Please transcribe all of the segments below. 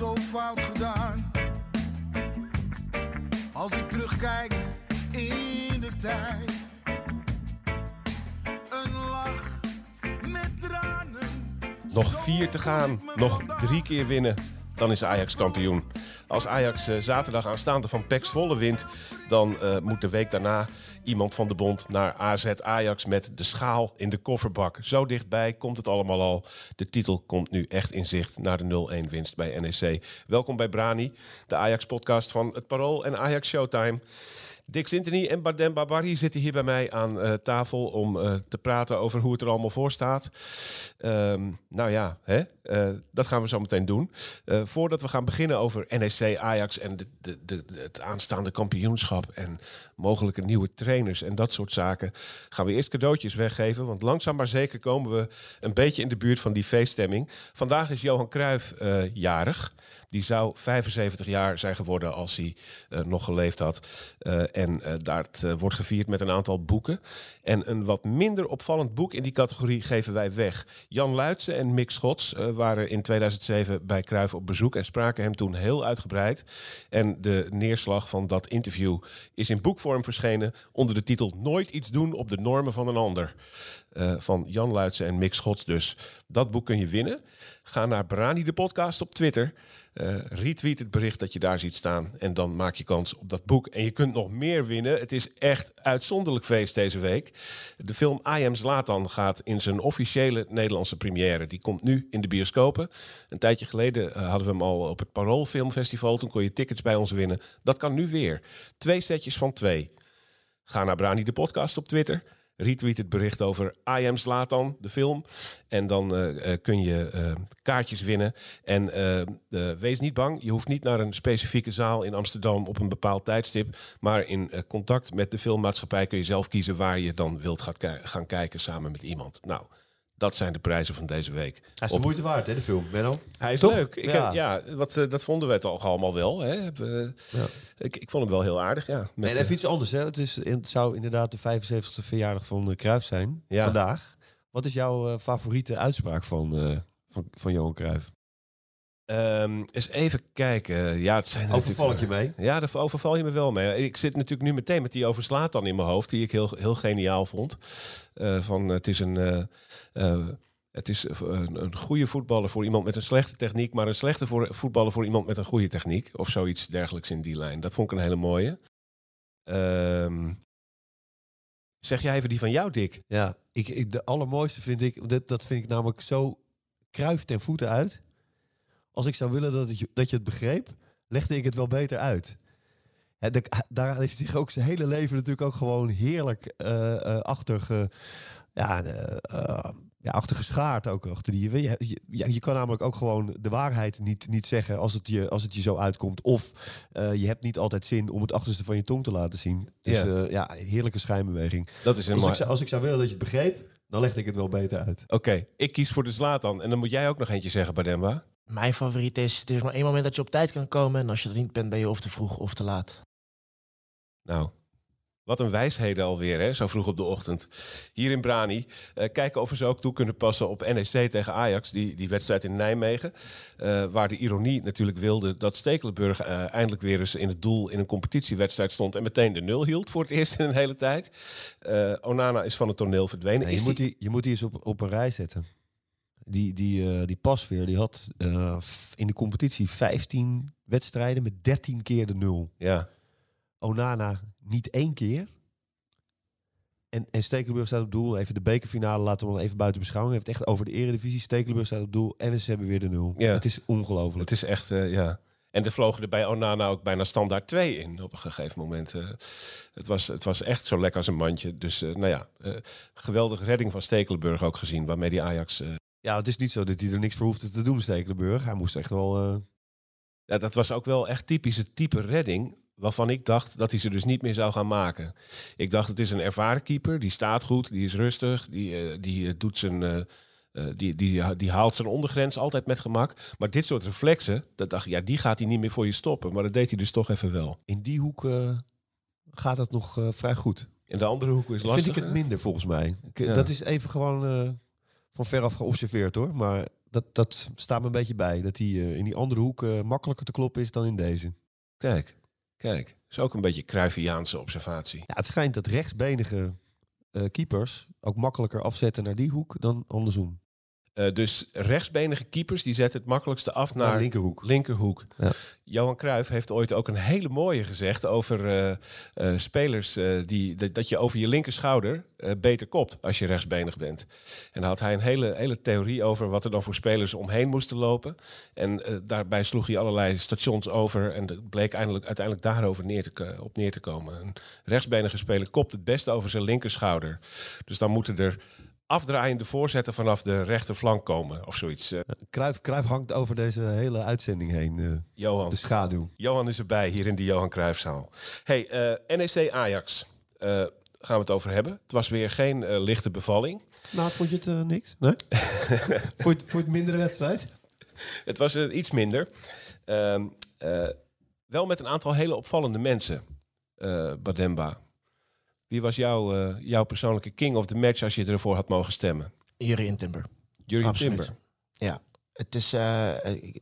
zo fout gedaan. Als ik terugkijk in de tijd, een lach met tranen. Nog vier te gaan, nog drie keer winnen. Dan is Ajax kampioen. Als Ajax eh, zaterdag aanstaande van PEC Zwolle wint, dan eh, moet de week daarna iemand van de bond naar AZ Ajax met de schaal in de kofferbak. Zo dichtbij komt het allemaal al. De titel komt nu echt in zicht na de 0-1 winst bij NEC. Welkom bij Brani, de Ajax-podcast van het Parool en Ajax Showtime. Dick Sintony en Badem Babari zitten hier bij mij aan eh, tafel om eh, te praten over hoe het er allemaal voor staat. Ehm, nou ja, hè? eh, dat gaan we zo meteen doen. Voordat we gaan beginnen over NEC, Ajax en de, de, de, het aanstaande kampioenschap en mogelijke nieuwe trainers en dat soort zaken, gaan we eerst cadeautjes weggeven. Want langzaam maar zeker komen we een beetje in de buurt van die feeststemming. Vandaag is Johan Cruijff jarig. Die zou 75 jaar zijn geworden als hij eh, nog geleefd had. Eh, en eh, eh, wordt gevierd met een aantal boeken. En een wat minder opvallend boek in die categorie geven wij weg. Jan Luitsen en Mick Schots waren in 2007 bij Cruijff op bezoek en spraken hem toen heel uitgebreid. En de neerslag van dat interview is in boekvorm verschenen onder de titel Nooit iets doen op de normen van een ander. Eh, van Jan Luitsen en Mick Schots dus. Dat boek kun je winnen. Ga naar Brani de podcast op Twitter. Eh, retweet het bericht dat je daar ziet staan. En dan maak je kans op dat boek. En je kunt nog meer winnen. Het is echt uitzonderlijk feest deze week. De film I Am Zlatan gaat in zijn officiële Nederlandse première. Die komt nu in de bioscopen. Een tijdje geleden eh, hadden we hem al op het Parool Filmfestival. Toen kon je tickets bij ons winnen. Dat kan nu weer. Twee setjes van twee. Ga naar Brani de podcast op Twitter. Retweet het bericht over I Am Zlatan, de film. En dan eh, eh, kun je eh, kaartjes winnen. En wees niet bang, je hoeft niet naar een specifieke zaal in Amsterdam op een bepaald tijdstip. Maar in contact met de filmmaatschappij kun je zelf kiezen waar je dan wilt gaan kijken samen met iemand. Nou, dat zijn de prijzen van deze week. Hij is de Op- moeite waard, hè, de film, Menno? hij is Toch? leuk. Ik Ja. heb- ja, wat, eh, dat vonden we het al allemaal wel. Hè. We- Ja. ik, ik vond hem wel heel aardig, ja. Met, en eh, even iets anders, hè. Het, is, het zou inderdaad de 75e verjaardig van Cruijff zijn, Ja. vandaag. Wat is jouw eh, favoriete uitspraak van, eh, van, van Johan Cruijff? Ehm, eens even kijken. Ja, het zijn Overval ik je mee? Ja, daar overval je me wel mee. Ik zit natuurlijk nu meteen met die overslaat dan in mijn hoofd, die ik heel, heel geniaal vond. Eh, van het is een. eh, eh, het is een, een goede voetballer voor iemand met een slechte techniek, maar een slechte voor, voetballer voor iemand met een goede techniek. Of zoiets dergelijks in die lijn. Dat vond ik een hele mooie. Ehm, zeg jij even die van jou, Dick? Ja, ik, ik, de allermooiste vind ik, dat, dat vind ik namelijk zo Cruijff ten voeten uit. Als ik zou willen dat, het, je- dat je het begreep, legde ik het wel beter uit. De- daar heeft zich ook zijn hele leven natuurlijk ook gewoon heerlijk eh achter, ge, ja, eh, ja, achter geschaard ook achter die. Je, je, kan namelijk ook gewoon de waarheid niet, niet zeggen als het, je, als het je zo uitkomt. Of je hebt niet altijd zin om het achterste van je tong te laten zien. Dus Ja. ja, heerlijke schijnbeweging. Dat is een Als ik, zou, als ik zou willen dat je het begreep, dan legde ik het wel beter uit. Oké, ik kies voor de Zlatan. En dan moet jij ook nog eentje zeggen, Bademba. Mijn favoriet is, er is maar één moment dat je op tijd kan komen. En als je er niet bent, ben je of te vroeg of te laat. Nou, wat een wijsheden alweer, hè? zo vroeg op de ochtend. Hier in Brani. Eh, kijken of we ze ook toe kunnen passen op NEC tegen Ajax, die, die wedstrijd in Nijmegen. Eh, waar de ironie natuurlijk wilde dat Stekelenburg eh, eindelijk weer eens in het doel in een competitiewedstrijd stond. En meteen de nul hield voor het eerst in een hele tijd. Eh, Onana is van het toneel verdwenen. Nee, Is je, moet die- die, je moet die eens op, op een rij zetten. Die, die, eh, die pasveer die had eh, in de competitie 15 wedstrijden met 13 keer de nul. Ja, Onana niet één keer. En, en Stekelenburg staat op doel. Even de bekerfinale laten we dan even buiten beschouwing. Heeft echt over de eredivisie. Stekelenburg staat op doel. En ze hebben weer de nul. Ja. Het is ongelooflijk. het is echt, eh, ja. En er vlogen er bij Onana ook bijna standaard twee in op een gegeven moment. het, was, het was echt zo lekker als een mandje. Dus nou ja, eh, geweldige redding van Stekelenburg ook gezien. Waarmee die Ajax... Ja, het is niet zo dat hij er niks voor hoefde te doen, Stekelenburg. Hij moest echt wel... eh, ja, dat was ook wel echt typische type redding. Waarvan ik dacht dat hij ze dus niet meer zou gaan maken. Ik dacht, het is een ervaren keeper. Die staat goed, die is rustig. Die, eh, die eh, doet zijn... die, die, die haalt zijn ondergrens altijd met gemak. Maar dit soort reflexen, dat dacht ik, ja, die gaat hij niet meer voor je stoppen. Maar dat deed hij dus toch even wel. in die hoek gaat het nog vrij goed. In de andere hoek is lastig. Vind ik het minder volgens mij. Ja. Dat is even gewoon. Van veraf geobserveerd hoor. Maar dat, dat staat me een beetje bij. Dat hij eh, in die andere hoek eh, makkelijker te kloppen is dan in deze. Kijk, kijk. Dat is ook een beetje Cruyffiaanse observatie. Ja, het schijnt dat rechtsbenige eh, keepers ook makkelijker afzetten naar die hoek dan andersom. Eh, dus rechtsbenige keepers die zetten het makkelijkste af Naar naar de linkerhoek. linkerhoek. Ja. Johan Cruijff heeft ooit ook een hele mooie gezegd over eh, eh, spelers die dat, dat je over je linkerschouder beter kopt als je rechtsbenig bent. En daar had hij een hele, hele theorie over wat er dan voor spelers omheen moesten lopen. En daarbij sloeg hij allerlei stations over en bleek eindelijk, uiteindelijk daarover neer te, op neer te komen. Een rechtsbenige speler kopt het best over zijn linkerschouder. Dus dan moeten er afdraaiende voorzetten vanaf de rechterflank komen of zoiets. Eh, Kruif, Kruif hangt over deze hele uitzending heen. eh, Johan. de schaduw. Johan is erbij hier in de Johan Cruijffzaal. Hey, eh, NEC Ajax. Eh, gaan we het over hebben. Het was weer geen eh, lichte bevalling. Nou, vond je het eh, niks? Nee? vond, je het, mindere wedstrijd? Het was er iets minder. Ehm, eh, wel met een aantal hele opvallende mensen. eh, Bademba. Wie was jouw, eh, jouw persoonlijke king of the match als je ervoor had mogen stemmen? Jurien Timber. Jurien. Timber. Ja, het is eh,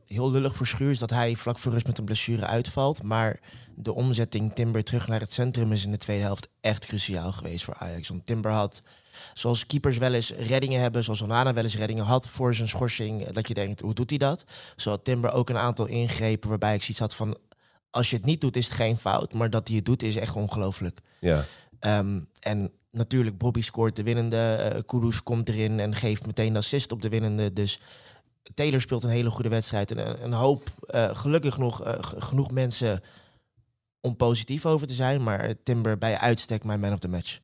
heel lullig voor Schuurs dat hij vlak voor rust met een blessure uitvalt. Maar de omzetting Timber terug naar het centrum is in de tweede helft echt cruciaal geweest voor Ajax. Want Timber had, zoals keepers wel eens reddingen hebben, zoals Onana wel eens reddingen had voor zijn schorsing, eh, dat je denkt, hoe doet hij dat? Zo had Timber ook een aantal ingrepen waarbij ik zoiets had van, als je het niet doet is het geen fout, maar dat hij het doet is echt ongelooflijk. Ja. Ehm, en natuurlijk, Bobby scoort de winnende. eh Kudus komt erin en geeft meteen de assist op de winnende. Dus Taylor speelt een hele goede wedstrijd. En een, een hoop, eh, gelukkig nog, eh, genoeg mensen om positief over te zijn. Maar Timber bij uitstek mijn man of the match.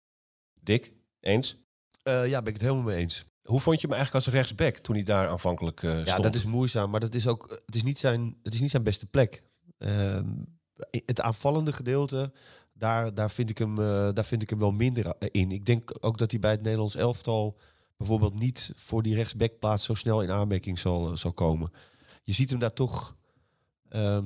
Dick, eens? Eh, ja, ben ik het helemaal mee eens. Hoe vond je hem eigenlijk als rechtsback toen hij daar aanvankelijk eh, stond? Ja, dat is moeizaam, maar dat is ook het is niet zijn, het is niet zijn beste plek. Ehm, het aanvallende gedeelte, daar, daar, vind ik hem, eh, daar vind ik hem wel minder in. Ik denk ook dat hij bij het Nederlands elftal bijvoorbeeld niet voor die rechtsbackplaats zo snel in aanmerking zal, eh, zal komen. Je ziet hem daar toch, ehm,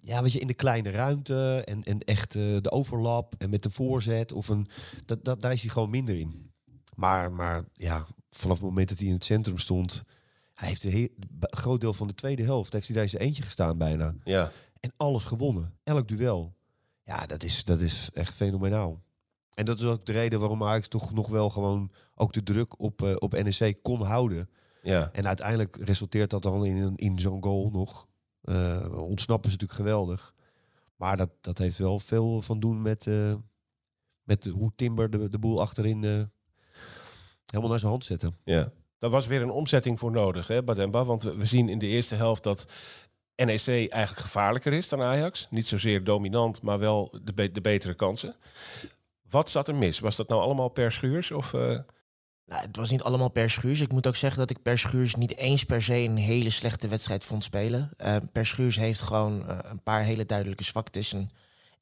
ja, weet je, in de kleine ruimte en, en echt eh, de overlap en met de voorzet of een, dat, dat, daar is hij gewoon minder in. Maar, maar ja, vanaf het moment dat hij in het centrum stond, hij heeft een heel, een groot deel van de tweede helft heeft hij daar zijn eentje gestaan bijna. Ja. En alles gewonnen. Elk duel. Ja, dat is, dat is echt fenomenaal. En dat is ook de reden waarom Ajax toch nog wel gewoon ook de druk op, eh, op NEC kon houden. Ja. En uiteindelijk resulteert dat dan in, in zo'n goal nog. Eh, ontsnappen is natuurlijk geweldig. Maar dat, dat heeft wel veel van doen met, eh, met hoe Timber de, de boel achterin helemaal naar zijn hand zette. Ja, daar was weer een omzetting voor nodig, hè, Bademba. Want we zien in de eerste helft dat NEC eigenlijk gevaarlijker is dan Ajax. Niet zozeer dominant, maar wel de, de betere kansen. Wat zat er mis? Was dat nou allemaal per schuurs? Of, eh, Nou, het was niet allemaal per Schuurs. Ik moet ook zeggen dat ik per Schuurs niet eens per se een hele slechte wedstrijd vond spelen. Eh, per heeft gewoon eh, een paar hele duidelijke zwaktes. En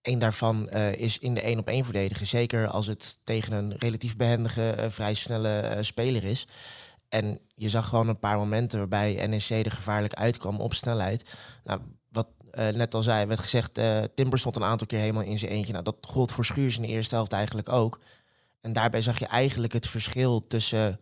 één daarvan eh, is in de één op één verdedigen. Zeker als het tegen een relatief behendige, eh, vrij snelle speler is. En je zag gewoon een paar momenten waarbij NEC er gevaarlijk uitkwam op snelheid. Nou, wat eh, net al zei, werd gezegd, eh, Timber stond een aantal keer helemaal in zijn eentje. Nou, dat gold voor Schuurs in de eerste helft eigenlijk ook. En daarbij zag je eigenlijk het verschil tussen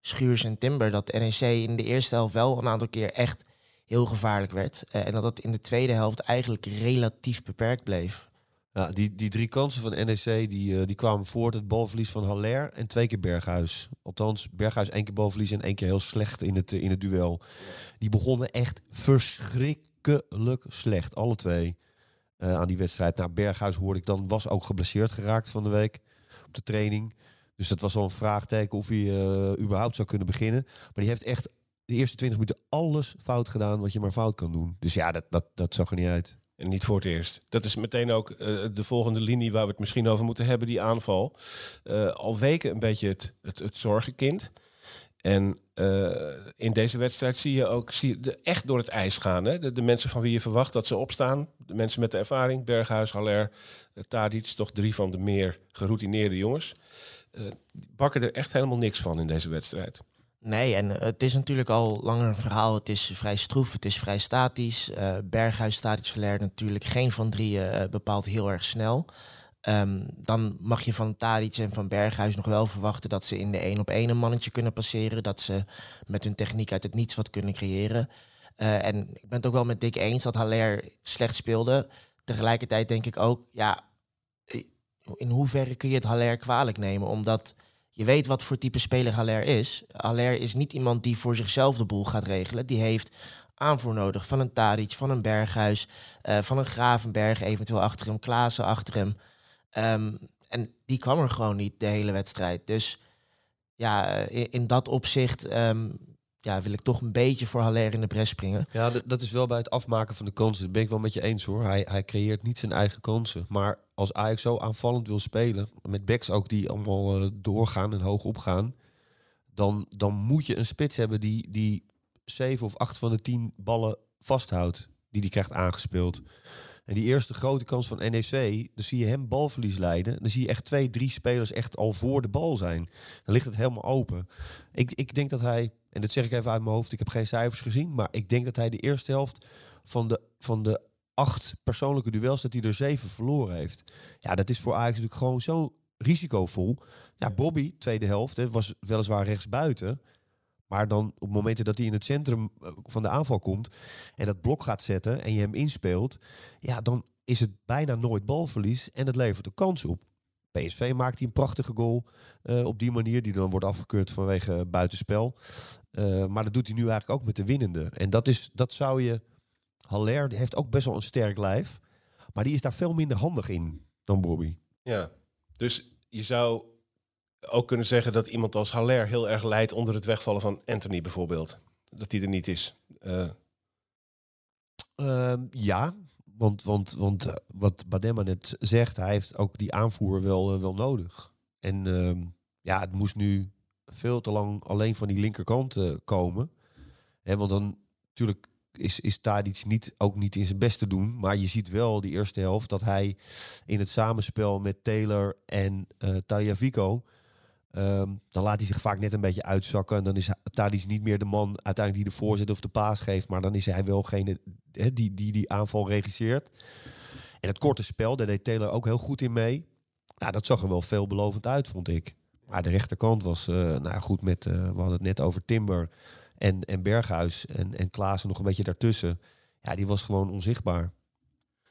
Schuurs en Timber. Dat NEC in de eerste helft wel een aantal keer echt heel gevaarlijk werd. Eh, en dat het in de tweede helft eigenlijk relatief beperkt bleef. Ja, die, die drie kansen van NEC die, eh, die kwamen voort het balverlies van Haller en twee keer Berghuis. Althans, Berghuis één keer balverlies en één keer heel slecht in het, eh, in het duel. Die begonnen echt verschrikkelijk slecht, alle twee, eh, aan die wedstrijd. Nou, Berghuis hoorde ik dan, was ook geblesseerd geraakt van de week op de training. Dus dat was al een vraagteken of hij überhaupt zou kunnen beginnen. Maar die heeft echt de eerste 20 minuten alles fout gedaan wat je maar fout kan doen. Dus ja, dat, dat, dat zag er niet uit. En niet voor het eerst. Dat is meteen ook eh, de volgende linie waar we het misschien over moeten hebben, die aanval. Eh, al weken een beetje het, het, zorgenkind. En eh, in deze wedstrijd zie je ook zie je de, echt door het ijs gaan. Hè? De, mensen van wie je verwacht dat ze opstaan. De mensen met de ervaring. Berghuis, Haller, Tadic. Toch drie van de meer geroutineerde jongens. Bakken er echt helemaal niks van in deze wedstrijd. Nee, en het is natuurlijk al langer een verhaal. Het is vrij stroef, het is vrij statisch. Eh, Berghuis, statisch geleerd natuurlijk. Geen van drieën eh, bepaalt heel erg snel. Ehm, dan mag je van Tadic en van Berghuis nog wel verwachten dat ze in de één op één een mannetje kunnen passeren. Dat ze met hun techniek uit het niets wat kunnen creëren. Eh, en ik ben het ook wel met Dick eens dat Haller slecht speelde. Tegelijkertijd denk ik ook, ja, in hoeverre kun je het Haller kwalijk nemen? Omdat je weet wat voor type speler Haller is. Haller is niet iemand die voor zichzelf de boel gaat regelen. Die heeft aanvoer nodig van een Tadic, van een Berghuis, uh, van een Gravenberg, eventueel achter hem, Klaassen achter hem. Ehm, en die kwam er gewoon niet de hele wedstrijd. Dus ja, in, in dat opzicht ehm, ja, wil ik toch een beetje voor Haller in de bres springen. Ja, dat, is wel bij het afmaken van de kansen. Dat ben ik wel met je eens hoor. Hij, hij creëert niet zijn eigen kansen. Maar als Ajax zo aanvallend wil spelen, met backs ook die allemaal uh, doorgaan en hoog opgaan, dan, dan moet je een spits hebben die, die zeven of acht van de tien ballen vasthoudt. Die die krijgt aangespeeld. En die eerste grote kans van NEC, dan zie je hem balverlies leiden. Dan zie je echt twee, drie spelers echt al voor de bal zijn. Dan ligt het helemaal open. Ik, ik denk dat hij, en dat zeg ik even uit mijn hoofd, ik heb geen cijfers gezien, maar ik denk dat hij de eerste helft van de, van de acht persoonlijke duels, dat hij er zeven verloren heeft. Ja, dat is voor Ajax natuurlijk gewoon zo risicovol. Ja, Bobby, tweede helft, hè, was weliswaar rechts buiten. Maar dan op momenten dat hij in het centrum eh, van de aanval komt en dat blok gaat zetten en je hem inspeelt, ja, dan is het bijna nooit balverlies en het levert een kans op. PSV maakt hij een prachtige goal uh, op die manier, die dan wordt afgekeurd vanwege buitenspel. Uh, maar dat doet hij nu eigenlijk ook met de winnende. En dat, is, dat zou je. Haller die heeft ook best wel een sterk lijf, maar die is daar veel minder handig in dan Bobby. Ja, dus je zou ook kunnen zeggen dat iemand als Haller heel erg lijdt onder het wegvallen van Anthony bijvoorbeeld. Dat hij er niet is. Uh. Uh, ja, want, want, want uh, wat Bademma net zegt, hij heeft ook die aanvoer wel, uh, wel nodig. En ehm, ja, het moest nu veel te lang alleen van die linkerkant komen. Hè, want dan natuurlijk is, is Tadic niet, ook niet in zijn best te doen. Maar je ziet wel die eerste helft dat hij in het samenspel met Taylor en uh, Tagliafico... Um, dan laat hij zich vaak net een beetje uitzakken. En dan is Tadic niet meer de man uiteindelijk die de voorzet of de paas geeft. Maar dan is hij wel degene die, die die, die aanval regisseert. En het korte spel, daar deed Taylor ook heel goed in mee. Nou, dat zag er wel veelbelovend uit, vond ik. Maar de rechterkant was uh, nou goed met, uh, we hadden het net over Timber en, en Berghuis en, en Klaassen nog een beetje daartussen. Ja, die was gewoon onzichtbaar.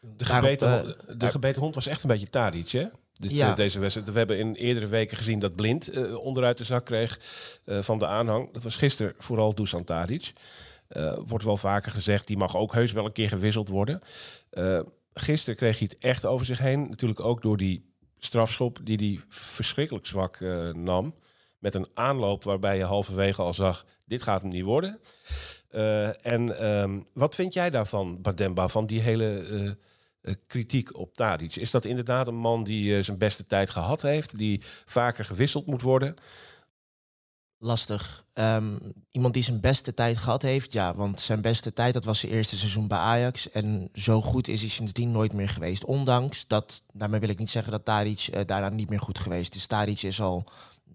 De gebeten, uh, de gebeten hond was echt een beetje Tadic, hè? Dit, ja. uh, deze wedstrijd. We hebben in eerdere weken gezien dat Blind uh, onderuit de zak kreeg uh, van de aanhang. Dat was gisteren vooral Dusan Tadic. wordt wel vaker gezegd, die mag ook heus wel een keer gewisseld worden. gisteren kreeg hij het echt over zich heen. Natuurlijk ook door die strafschop die hij verschrikkelijk zwak nam. Met een aanloop waarbij je halverwege al zag, dit gaat hem niet worden. en um, wat vind jij daarvan, Bademba, van die hele kritiek op Tadic. Is dat inderdaad een man die uh, zijn beste tijd gehad heeft, die vaker gewisseld moet worden? Lastig. Um, iemand die zijn beste tijd gehad heeft, ja, want zijn beste tijd dat was zijn eerste seizoen bij Ajax. En zo goed is hij sindsdien nooit meer geweest. Ondanks dat, daarmee wil ik niet zeggen dat Tadic uh, daarna niet meer goed geweest is. Tadic is al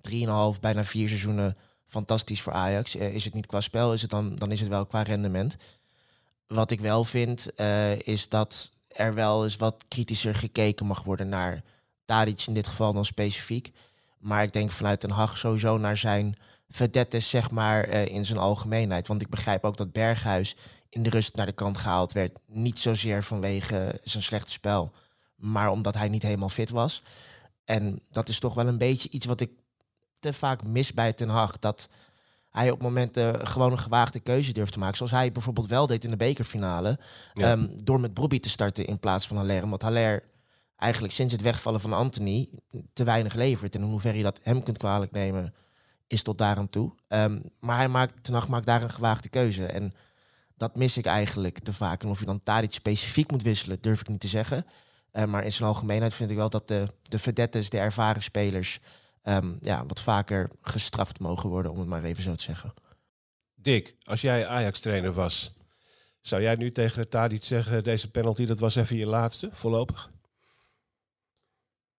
3,5, bijna vier seizoenen fantastisch voor Ajax. is het niet qua spel, is het dan, dan is het wel qua rendement. Wat ik wel vind, is dat er wel eens wat kritischer gekeken mag worden naar Tadic in dit geval dan specifiek. Maar ik denk vanuit Den Haag sowieso naar zijn vedettes, zeg maar, uh, in zijn algemeenheid. Want ik begrijp ook dat Berghuis in de rust naar de kant gehaald werd. Niet zozeer vanwege zijn slechte spel, maar omdat hij niet helemaal fit was. En dat is toch wel een beetje iets wat ik te vaak mis bij Ten Hag. Dat hij op momenten gewoon een gewaagde keuze durft te maken. Zoals hij bijvoorbeeld wel deed in de bekerfinale. Ja. Um, door met Bobby te starten in plaats van Haller. Omdat Haller eigenlijk sinds het wegvallen van Anthony te weinig levert. En in hoeverre je dat hem kunt kwalijk nemen, is tot daar aan toe. Um, maar hij maakt, maakt daar een gewaagde keuze. En dat mis ik eigenlijk te vaak. En of je dan Tadic specifiek moet wisselen, durf ik niet te zeggen. Uh, maar in zijn algemeenheid vind ik wel dat de, de vedettes, de ervaren spelers um, ja, wat vaker gestraft mogen worden, om het maar even zo te zeggen. Dick, als jij Ajax-trainer was, zou jij nu tegen Tadic zeggen, deze penalty, dat was even je laatste, voorlopig?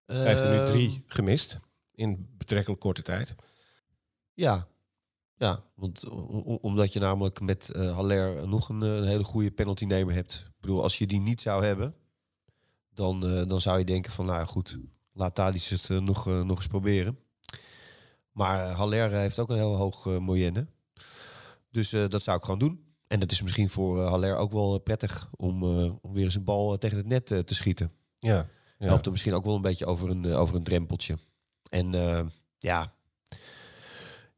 Uh, Hij heeft er nu drie gemist, in betrekkelijk korte tijd. Ja, ja want omdat je namelijk met uh, Haller nog een, een hele goede penaltynemer hebt. Ik bedoel, als je die niet zou hebben, dan, eh, dan zou je denken van, nou goed, laat Tadic het eh, nog, eh, nog eens proberen. Maar uh, Haller heeft ook een heel hoog uh, moyenne. Dus uh, dat zou ik gewoon doen. En dat is misschien voor uh, Haller ook wel prettig om, om weer eens een bal tegen het net te schieten. Ja, ja. Helpt hem misschien ook wel een beetje over een, over een drempeltje. En ja,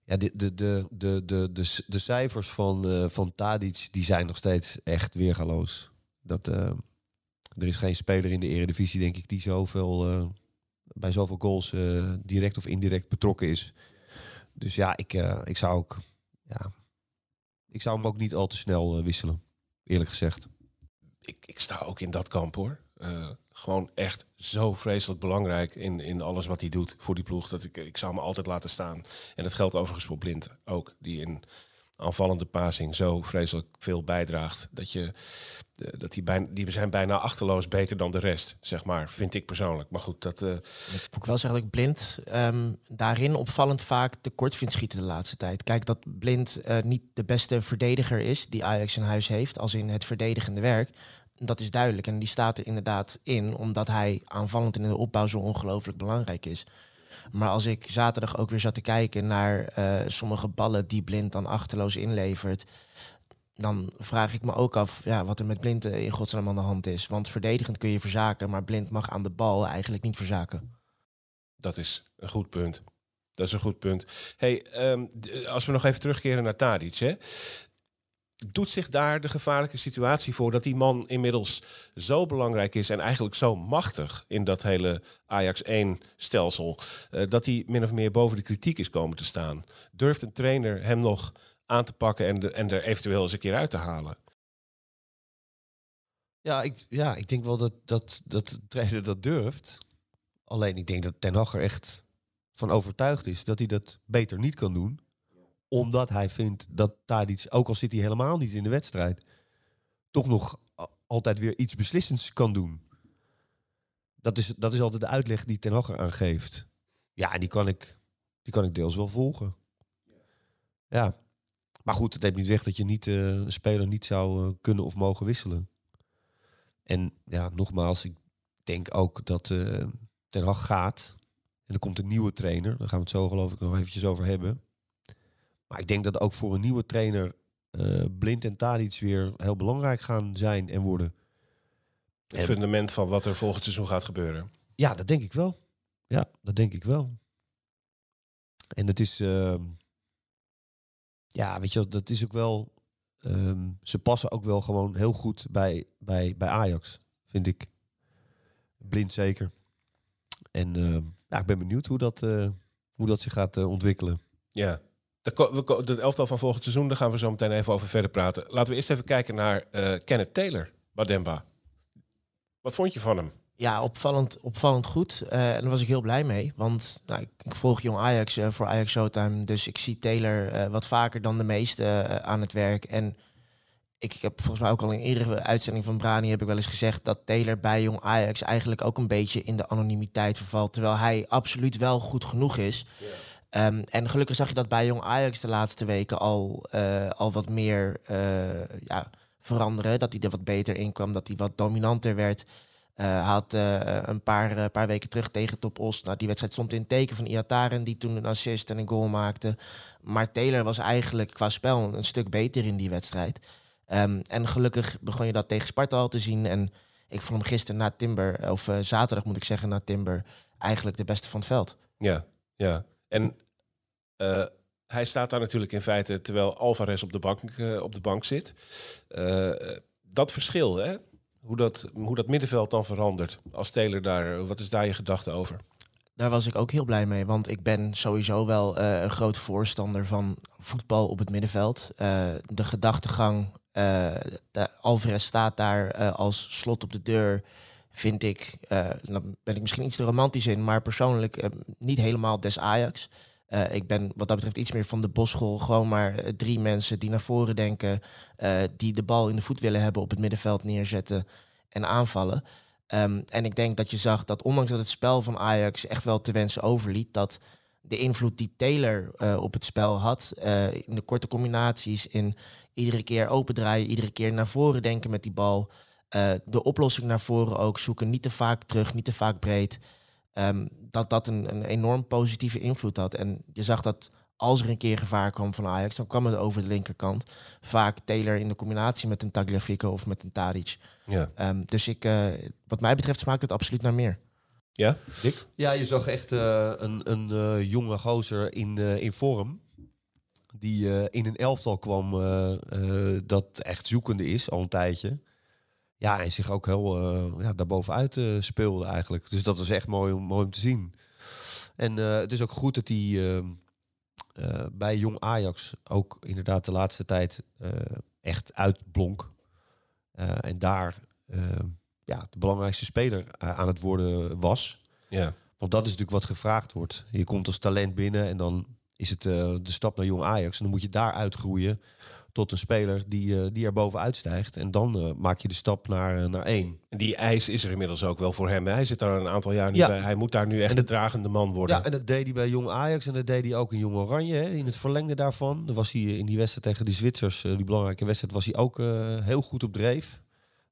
ja de, de, de, de, de, de, de cijfers van, van Tadic die zijn nog steeds echt weergaloos. Dat, er is geen speler in de eredivisie, denk ik, die zoveel bij zoveel goals uh, direct of indirect betrokken is. Dus ja, ik, uh, ik zou ook. Ja, ik zou hem ook niet al te snel uh, wisselen, eerlijk gezegd. Ik, ik sta ook in dat kamp hoor. gewoon echt zo vreselijk belangrijk in, in alles wat hij doet voor die ploeg. Dat ik, ik zou hem altijd laten staan. En dat geldt overigens voor Blind ook. Die in aanvallende passing zo vreselijk veel bijdraagt. Dat, je, dat die, bijna, die zijn bijna achterloos beter dan de rest, zeg maar. Vind ik persoonlijk. Maar goed, dat... Uh... Ik wel zeggen dat ik Blind um, daarin opvallend vaak tekort vind schieten de laatste tijd. Kijk, dat Blind uh, niet de beste verdediger is die Ajax in huis heeft, als in het verdedigende werk. Dat is duidelijk. En die staat er inderdaad in, omdat hij aanvallend in de opbouw zo ongelooflijk belangrijk is. Maar als ik zaterdag ook weer zat te kijken naar uh, sommige ballen die Blind dan achterloos inlevert, dan vraag ik me ook af ja, wat er met Blind in godsnaam aan de hand is. Want verdedigend kun je verzaken, maar Blind mag aan de bal eigenlijk niet verzaken. Dat is een goed punt. Dat is een goed punt. Hey, um, als we nog even terugkeren naar Tadic, hè? Doet zich daar de gevaarlijke situatie voor dat die man inmiddels zo belangrijk is en eigenlijk zo machtig in dat hele Ajax 1 stelsel, uh, dat hij min of meer boven de kritiek is komen te staan. Durft een trainer hem nog aan te pakken en, en er eventueel eens een keer uit te halen? Ja, ik, ja, ik denk wel dat, dat, dat de trainer dat durft. Alleen ik denk dat Ten Hag er echt van overtuigd is dat hij dat beter niet kan doen omdat hij vindt dat Tadic, ook al zit hij helemaal niet in de wedstrijd, toch nog altijd weer iets beslissends kan doen. Dat is, dat is altijd de uitleg die Ten Hag aan geeft. Ja, en die kan ik, die kan ik deels wel volgen. Ja. Maar goed, het heeft niet weg dat je niet, uh, een speler niet zou uh, kunnen of mogen wisselen. En ja, nogmaals, ik denk ook dat uh, Ten Hag gaat. En er komt een nieuwe trainer. Daar gaan we het zo geloof ik nog eventjes over hebben. Maar ik denk dat ook voor een nieuwe trainer uh, Blind en Tadic weer heel belangrijk gaan zijn en worden. Het en, fundament van wat er volgend seizoen gaat gebeuren. Ja, dat denk ik wel. Ja, dat denk ik wel. En het is, uh, ja, weet je, dat is ook wel, um, ze passen ook wel gewoon heel goed bij, bij, bij Ajax, vind ik. Blind zeker. En uh, ja, ik ben benieuwd hoe dat, uh, hoe dat zich gaat ontwikkelen. Ja, de, de elftal van volgend seizoen, daar gaan we zo meteen even over verder praten. Laten we eerst even kijken naar uh, Kenneth Taylor, Bademba. Wat vond je van hem? Ja, opvallend, opvallend goed. Uh, en daar was ik heel blij mee. Want nou, ik, ik, volg jong Ajax uh, voor Ajax Showtime. Dus ik zie Taylor wat vaker dan de meesten aan het werk. En ik, ik, heb volgens mij ook al in eerdere uitzending van Brani heb ik wel eens gezegd dat Taylor bij jong Ajax eigenlijk ook een beetje in de anonimiteit vervalt. Terwijl hij absoluut wel goed genoeg is. Yeah. Um, en gelukkig zag je dat bij Jong Ajax de laatste weken al, uh, al wat meer uh, ja, veranderen. Dat hij er wat beter in kwam, dat hij wat dominanter werd. Uh, had een paar, paar weken terug tegen Top Os. Nou, die wedstrijd stond in teken van Iataren, die toen een assist en een goal maakte. Maar Taylor was eigenlijk qua spel een stuk beter in die wedstrijd. Um, en gelukkig begon je dat tegen Sparta al te zien. En ik vond hem gisteren na Timber, of zaterdag moet ik zeggen, na Timber, eigenlijk de beste van het veld. Ja, ja. En uh, hij staat daar natuurlijk in feite terwijl Alvarez op de bank, uh, op de bank zit. Uh, dat verschil, hè? Hoe, dat, hoe dat middenveld dan verandert als Taylor daar, wat is daar je gedachte over? Daar was ik ook heel blij mee, want ik ben sowieso wel een groot voorstander van voetbal op het middenveld. de gedachtegang, de Alvarez staat daar als slot op de deur vind ik, uh, dan ben ik misschien iets te romantisch in, maar persoonlijk uh, niet helemaal des Ajax. Uh, ik ben wat dat betreft iets meer van de bosschool. Gewoon maar drie mensen die naar voren denken, die de bal in de voet willen hebben op het middenveld neerzetten en aanvallen. Um, en ik denk dat je zag dat ondanks dat het spel van Ajax echt wel te wensen overliet, dat de invloed die Taylor op het spel had, in de korte combinaties, in iedere keer opendraaien, iedere keer naar voren denken met die bal, eh, de oplossing naar voren ook zoeken. Niet te vaak terug, niet te vaak breed. Ehm, dat dat een, een enorm positieve invloed had. En je zag dat als er een keer gevaar kwam van Ajax, dan kwam het over de linkerkant. Vaak Taylor in de combinatie met een Tagliafico of met een Tadic. Ja. Ehm, dus ik, eh, wat mij betreft smaakt het absoluut naar meer. Ja, Dick? Ja, je zag echt eh, een, een eh, jonge gozer in, eh, in vorm. Die eh, in een elftal kwam eh, eh, dat echt zoekende is al een tijdje. Ja, en zich ook heel eh, ja, daarbovenuit eh, speelde eigenlijk. Dus dat was echt mooi, om- mooi om te zien. En eh, het is ook goed dat hij eh, eh, bij Jong Ajax ook inderdaad de laatste tijd echt uitblonk. En daar eh, ja, de belangrijkste speler aan het worden was. Ja. Want dat is natuurlijk wat gevraagd wordt. Je komt als talent binnen en dan is het de stap naar Jong Ajax. En dan moet je daar uitgroeien tot een speler die, eh, die er bovenuit stijgt. En dan eh, maak je de stap naar, eh, naar één. Die eis is er inmiddels ook wel voor hem. Hij zit daar een aantal jaar nu Ja. bij. Hij moet daar nu echt de dragende man worden. Ja, en dat deed hij bij Jong Ajax en dat deed hij ook in Jong Oranje. Hè. In het verlengde daarvan. Dan was hij in die wedstrijd tegen die Zwitsers, die belangrijke wedstrijd, was hij ook heel goed op dreef.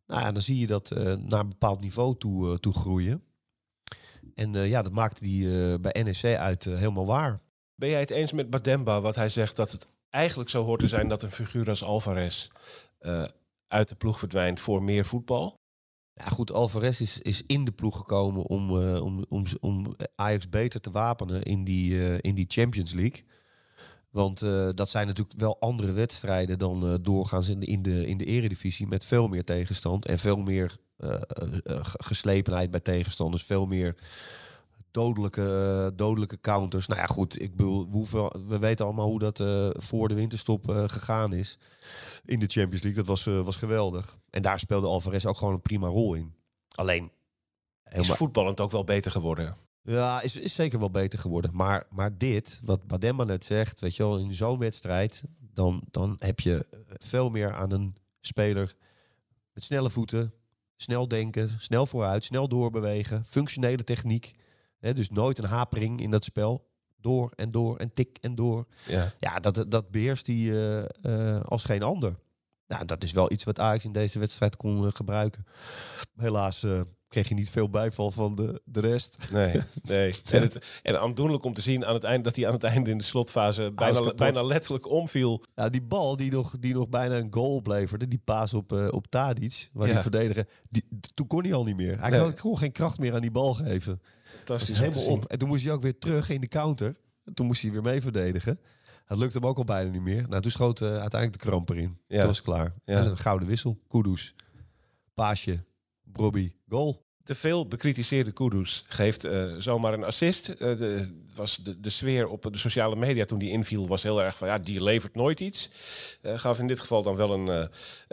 Nou ja, dan zie je dat naar een bepaald niveau toe, toe groeien. En ja, dat maakte hij eh, bij NEC uit helemaal waar. Ben jij het eens met Bademba wat hij zegt dat het eigenlijk zo hoort te zijn dat een figuur als Alvarez eh, uit de ploeg verdwijnt voor meer voetbal? Ja, goed, Alvarez is, is in de ploeg gekomen om, eh, om, om, om Ajax beter te wapenen in die, eh, in die Champions League. Want dat zijn natuurlijk wel andere wedstrijden dan doorgaans in de, in, de, in de eredivisie. Met veel meer tegenstand en veel meer ge- geslepenheid bij tegenstanders. Veel meer dodelijke, eh, dodelijke counters. Nou ja, goed, ik bedoel, we weten allemaal hoe dat eh, voor de winterstop eh, gegaan is in de Champions League. Dat was, was geweldig. En daar speelde Alvarez ook gewoon een prima rol in. Alleen, Is helemaal, voetballend ook wel beter geworden? ja, is, is zeker wel beter geworden. Maar, maar dit, wat Bademba net zegt, weet je wel, in zo'n wedstrijd, dan, dan heb je veel meer aan een speler met snelle voeten, snel denken, snel vooruit, snel doorbewegen, functionele techniek. Hè, dus nooit een hapering in dat spel. Door en door en tik en door. Ja. Ja, dat, dat beheerst hij eh, eh, als geen ander. Nou, dat is wel iets wat Ajax in deze wedstrijd kon eh, gebruiken. Helaas kreeg je niet veel bijval van de, de rest. Nee, nee. En, het, en aandoenlijk om te zien aan het eind, dat hij aan het einde in de slotfase bijna, bijna letterlijk omviel. Nou, die bal die nog, die nog bijna een goal opleverde, die paas op, eh op Tadic, waar Ja. die verdediger, die, toen kon hij al niet meer. Hij Nee. kon gewoon geen kracht meer aan die bal geven. Fantastisch. helemaal op. En toen moest hij ook weer terug in de counter. En toen moest hij weer mee verdedigen. Dat lukte hem ook al bijna niet meer. Nou, toen schoot eh, uiteindelijk de kramp erin. Ja. Dat was klaar. Ja. En een gouden wissel. Kudus. Paasje. Brobby. Goal. De veel bekritiseerde Kudus geeft eh, zomaar een assist. Eh, de, was de, de sfeer op de sociale media toen die inviel was heel erg van ja, die levert nooit iets. Eh, gaf in dit geval dan wel een eh,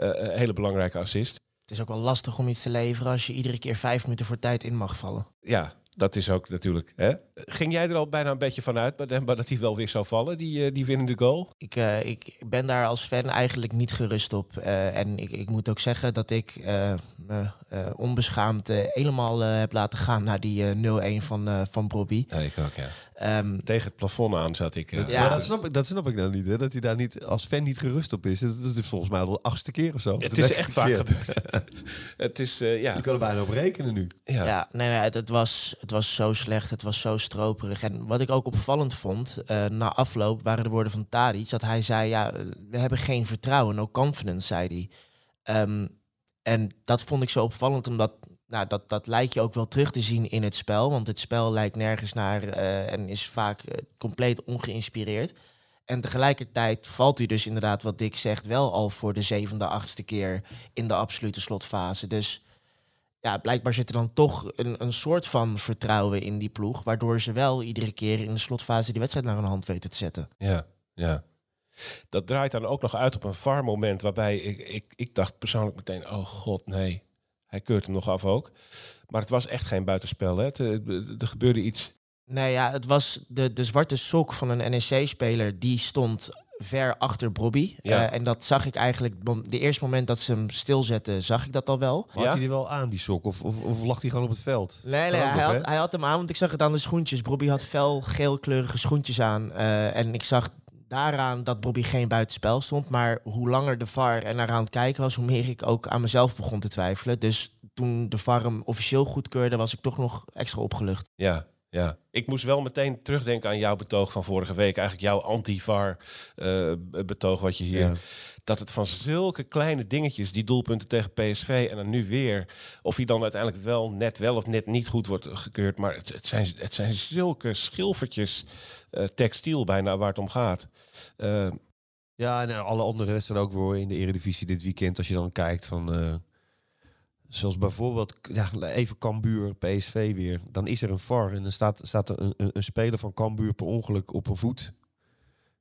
eh, hele belangrijke assist. Het is ook wel lastig om iets te leveren als je iedere keer vijf minuten voor tijd in mag vallen. Ja, dat is ook natuurlijk. Hè? Ging jij er al bijna een beetje van uit Demba dat hij wel weer zou vallen, die, eh, die winnende goal? Ik, eh, ik ben daar als fan eigenlijk niet gerust op. Eh, en ik, ik moet ook zeggen dat ik me onbeschaamd helemaal heb laten gaan naar die eh 0-1 van, van Bobby. Ja, ik ook, ja. Ehm, Tegen het plafond aan zat ik. eh, Ja. Maar dat snap, ik, dat snap ik nou niet. Hè? Dat hij daar niet als fan niet gerust op is. Dat, is volgens mij al de achtste keer of zo. Of Het is echt vaak gebeurd. het is, eh, ja. Je kan er bijna op rekenen nu. ja. Ja, nee, nee het, het was, het was zo slecht, het was zo stroperig. En wat ik ook opvallend vond, eh, na afloop waren de woorden van Tadic... dat hij zei, ja, we hebben geen vertrouwen, no confidence, zei hij. Ehm, en dat vond ik zo opvallend, omdat nou, dat, dat lijkt je ook wel terug te zien in het spel. Want het spel lijkt nergens naar eh, en is vaak eh, compleet ongeïnspireerd. En tegelijkertijd valt hij dus inderdaad, wat Dick zegt, wel al voor de zevende, achtste keer in de absolute slotfase. Dus ja, blijkbaar zit er dan toch een, een soort van vertrouwen in die ploeg. Waardoor ze wel iedere keer in de slotfase die wedstrijd naar hun hand weten te zetten. Ja, ja. Dat draait dan ook nog uit op een VAR moment waarbij ik, ik, ik dacht persoonlijk meteen, oh god, nee. Hij keurt hem nog af ook. Maar het was echt geen buitenspel. Hè? Het, eh, er gebeurde iets. Nee, ja, het was de, de zwarte sok van een NEC-speler. Die stond ver achter Bobby. Ja. Eh, en dat zag ik eigenlijk... De eerste moment dat ze hem stilzetten, zag ik dat al wel. Had Ja? hij er wel aan, die sok? Of, of, of lag hij gewoon op het veld? Nee, nee hij, nog, had, hij had hem aan, want ik zag het aan de schoentjes. Bobby had fel geelkleurige schoentjes aan. eh, en ik zag daaraan dat Bobby geen buitenspel stond. Maar hoe langer de VAR er naar aan het kijken was, hoe meer ik ook aan mezelf begon te twijfelen. Dus toen de VAR hem officieel goedkeurde, was ik toch nog extra opgelucht. Ja, ja. Ik moest wel meteen terugdenken aan jouw betoog van vorige week. Eigenlijk jouw anti-VAR eh, betoog wat je hier... Ja. Dat het van zulke kleine dingetjes, die doelpunten tegen PSV en dan nu weer... of hij dan uiteindelijk wel net wel of net niet goed wordt gekeurd. Maar het, het, zijn, het zijn zulke schilfertjes eh, textiel bijna waar het om gaat. Eh, Ja, en alle andere wedstrijden ook weer in de Eredivisie dit weekend. Als je dan kijkt van... eh, zoals bijvoorbeeld, ja, even Cambuur, PSV weer. Dan is er een VAR en dan staat, staat er een, een, speler van Cambuur per ongeluk op een voet.